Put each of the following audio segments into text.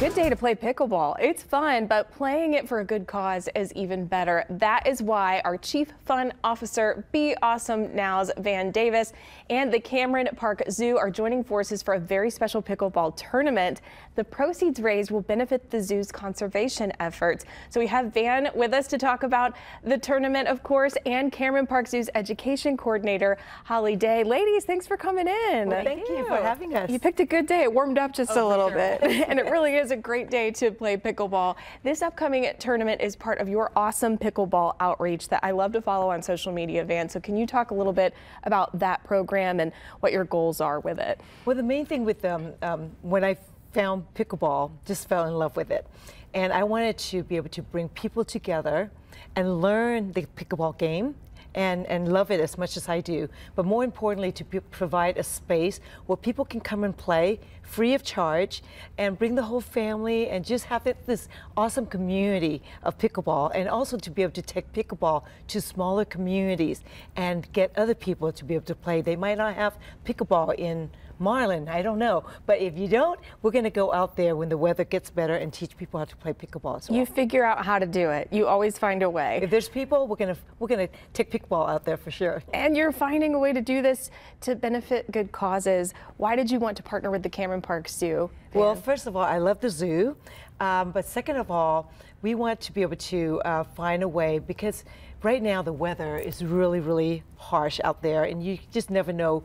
good day to play pickleball. It's fun, but playing it for a good cause is even better. That is why our Chief Fun Officer, Be Awesome Now's Van Davis, and the Cameron Park Zoo are joining forces for a very special pickleball tournament. The proceeds raised will benefit the zoo's conservation efforts. So we have Van with us to talk about the tournament, of course, and Cameron Park Zoo's education coordinator, Holly Day. Ladies, thanks for coming in. Well, thank you for having us. You picked a good day. It warmed up just oh, a Oh, for little sure. bit, and it really is a great day to play pickleball. This upcoming tournament is part of your awesome pickleball outreach that I love to follow on social media, Van. So can you talk a little bit about that program and what your goals are with it? Well, the main thing with them, um, when I found pickleball, just fell in love with it, and I wanted to be able to bring people together and learn the pickleball game. And, and love it as much as I do, but more importantly, to provide a space where people can come and play free of charge and bring the whole family and just have it, this awesome community of pickleball, and also to be able to take pickleball to smaller communities and get other people to be able to play. They might not have pickleball in Marlin, I don't know. But if you don't, we're going to go out there when the weather gets better and teach people how to play pickleball as well. You figure out how to do it. You always find a way. if there's people, we're going to we're going to take pickleball out there for sure. And you're finding a way to do this to benefit good causes. Why did you want to partner with the Cameron Park Zoo? Well, first of all, I love the zoo, um, but second of all, we want to be able to uh, find a way because right now the weather is really, really harsh out there, and you just never know.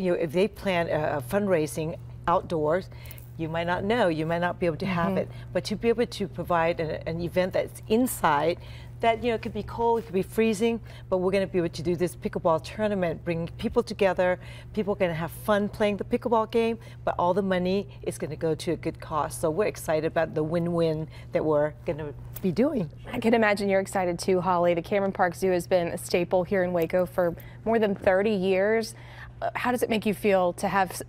You know, if they plan a, a fundraising outdoors, you might not know, you might not be able to have mm-hmm. it, but to be able to provide an, an event that's inside. That you know it could be cold, it could be freezing, but we're going to be able to do this pickleball tournament, bring people together. People are going to have fun playing the pickleball game, but all the money is going to go to a good cause. So we're excited about the win-win that we're going to be doing. I can imagine you're excited too, Holly. The Cameron Park Zoo has been a staple here in Waco for more than 30 years. How does it make you feel to have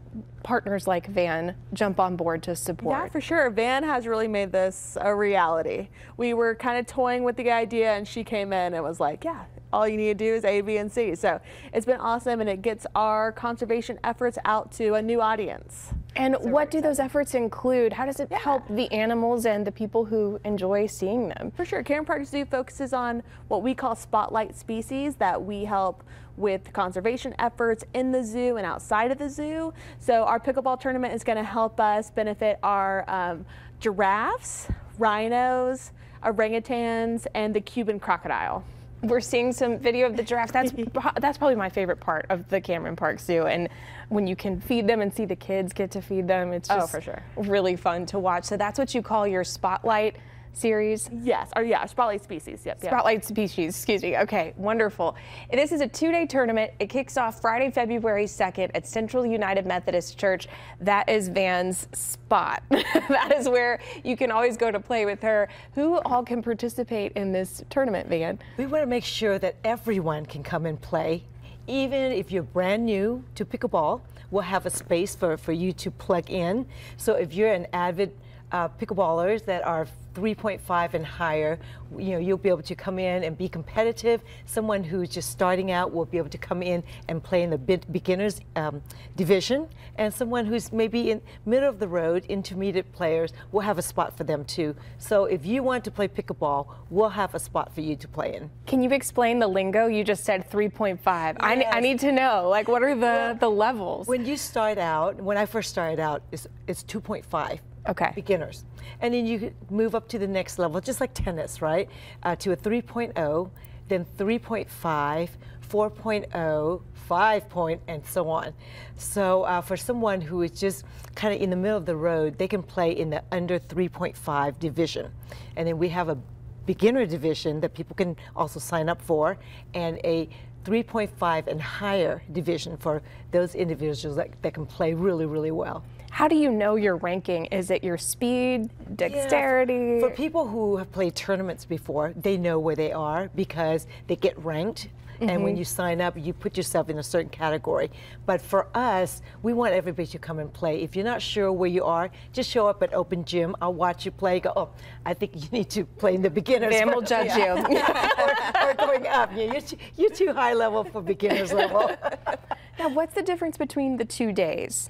partners like Van jump on board to support? Yeah, for sure. Van has really made this a reality. We were kind of toying with the idea, and she came in and was like, "Yeah, all you need to do is A, B, and C." So it's been awesome, and it gets our conservation efforts out to a new audience. and what do those efforts include? How does it help the animals and the people who enjoy seeing them? For sure, Cameron Park Zoo focuses on what we call spotlight species that we help with conservation efforts in the zoo and outside of the zoo. So our pickleball tournament is going to help us benefit our um, giraffes, rhinos, orangutans, and the Cuban crocodile. We're seeing some video of the giraffes. That's that's probably my favorite part of the Cameron Park Zoo, and when you can feed them and see the kids get to feed them, it's Oh, just for sure. really fun to watch. So that's what you call your spotlight series. Yes, or yeah, spotlight species. Yep. yep. Spotlight species, excuse me. Okay, wonderful. This is a two day tournament. It kicks off Friday, February 2nd at Central United Methodist Church. That is Van's spot. that is where you can always go to play with her. Who all can participate in this tournament, Van? We want to make sure that everyone can come and play. Even if you're brand new to pickleball, we'll have a space for, for you to plug in. So if you're an avid uh, pickleballers that are 3.5 and higher, you know, you'll be able to come in and be competitive. Someone who's just starting out will be able to come in and play in the beginners um, division, and someone who's maybe in middle of the road, intermediate players, will have a spot for them too. So if you want to play pickleball, we'll have a spot for you to play in. Can you explain the lingo? You just said 3.5. I, I need to know, like, what are the, the levels? When you start out, when I first started out, it's, it's 2.5. Okay. Beginners. And then you move up to the next level, just like tennis, right? Uh, to a 3.0, then 3.5, 4.0, 5 point, and so on. So uh, for someone who is just kind of in the middle of the road, they can play in the under 3.5 division. And then we have a beginner division that people can also sign up for and a 3.5 and higher division for those individuals that, that can play really, really well. How do you know your ranking? Is it your speed, dexterity? Yeah, for people who have played tournaments before, they know where they are because they get ranked Mm-hmm. And when mm-hmm. you sign up, you put yourself in a certain category. But for us, we want everybody to come and play. If you're not sure where you are, just show up at open gym. I'll watch you play. Go, oh, I think you need to play in the beginners. We'll judge yeah. you. or, or, going up. Yeah, you're, too, you're too high level for beginners level. now, what's the difference between the two days?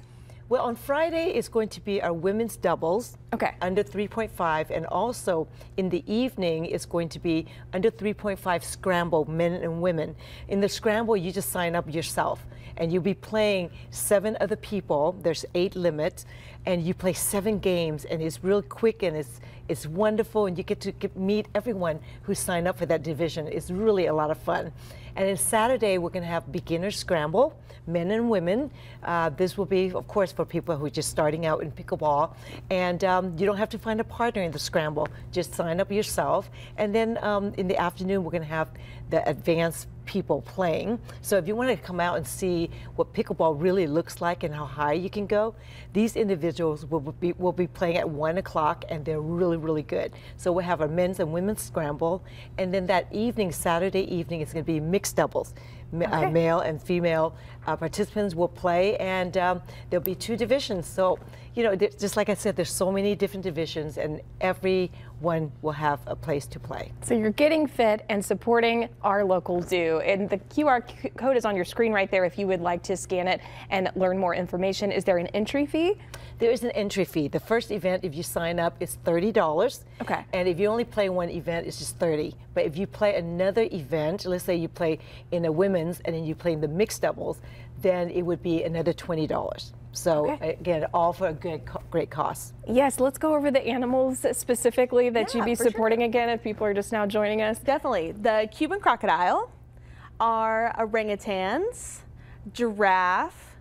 Well, on Friday it's going to be our women's doubles. Okay. Under 3.5, and also in the evening it's going to be under 3.5 scramble, men and women. In the scramble, you just sign up yourself, and you'll be playing seven other people. There's eight limits, and you play seven games, and it's real quick and it's it's wonderful, and you get to get, meet everyone who signed up for that division. It's really a lot of fun. And then Saturday, we're going to have beginner scramble, men and women. Uh, this will be, of course, for people who are just starting out in pickleball. And um, you don't have to find a partner in the scramble. Just sign up yourself. And then um, in the afternoon, we're going to have the advanced people playing. So if you want to come out and see what pickleball really looks like and how high you can go, these individuals will be, will be playing at 1 o'clock and they're really, really good. So we'll have a men's and women's scramble. And then that evening, Saturday evening, it's going to be mixed doubles. Uh, okay. Male and female uh, participants will play, and um, there'll be two divisions. So, you know, just like I said, there's so many different divisions, and everyone will have a place to play. So you're getting fit and supporting our local zoo, and the QR code is on your screen right there if you would like to scan it and learn more information. Is there an entry fee? There is an entry fee. The first event, if you sign up, is $30. Okay. And if you only play one event, it's just 30 But if you play another event, let's say you play in a women's and then you play in the mixed doubles, then it would be another $20. So okay. again, all for a good, great cost. Yes, let's go over the animals specifically that yeah, you'd be supporting sure. again if people are just now joining us. Definitely. The Cuban crocodile, our orangutans, giraffe,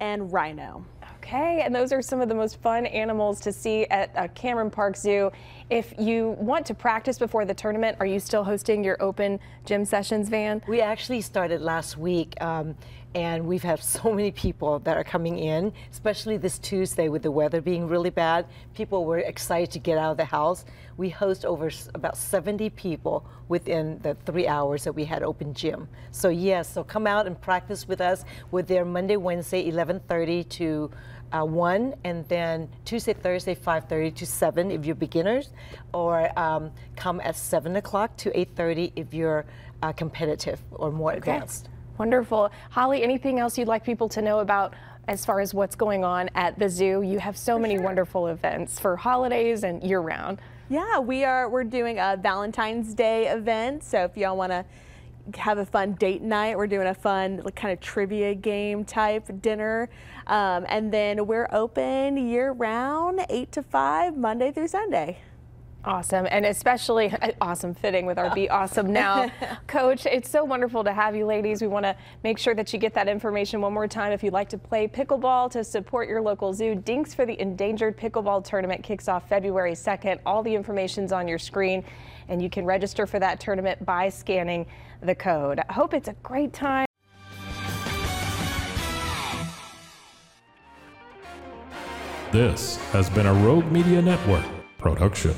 and rhino. Okay, and those are some of the most fun animals to see at uh, Cameron Park Zoo. If you want to practice before the tournament, are you still hosting your open gym sessions, Van? We actually started last week. Um, and we've had so many people that are coming in, especially this Tuesday with the weather being really bad. People were excited to get out of the house. We host over about 70 people within the three hours that we had open gym. So yes, so come out and practice with us. We're there Monday, Wednesday, 11:30 to uh, 1, and then Tuesday, Thursday, 5.30 to 7 if you're beginners, or um, come at 7 o'clock to 8.30 if you're uh, competitive or more okay. advanced. Wonderful. Holly, anything else you'd like people to know about as far as what's going on at the zoo? You have so for many sure. wonderful events for holidays and year round. Yeah, we are we're doing a Valentine's Day event. So if y'all want to have a fun date night. We're doing a fun like, kind of trivia game type dinner. Um, and then we're open year round, 8 to 5, Monday through Sunday. Awesome, and especially awesome fitting with our Be Awesome Now coach. It's so wonderful to have you ladies. We want to make sure that you get that information one more time if you'd like to play pickleball to support your local zoo. Dinks for the Endangered Pickleball Tournament kicks off February 2nd. All the information's on your screen, and you can register for that tournament by scanning the code. I hope it's a great time. This has been a Rogue Media Network production.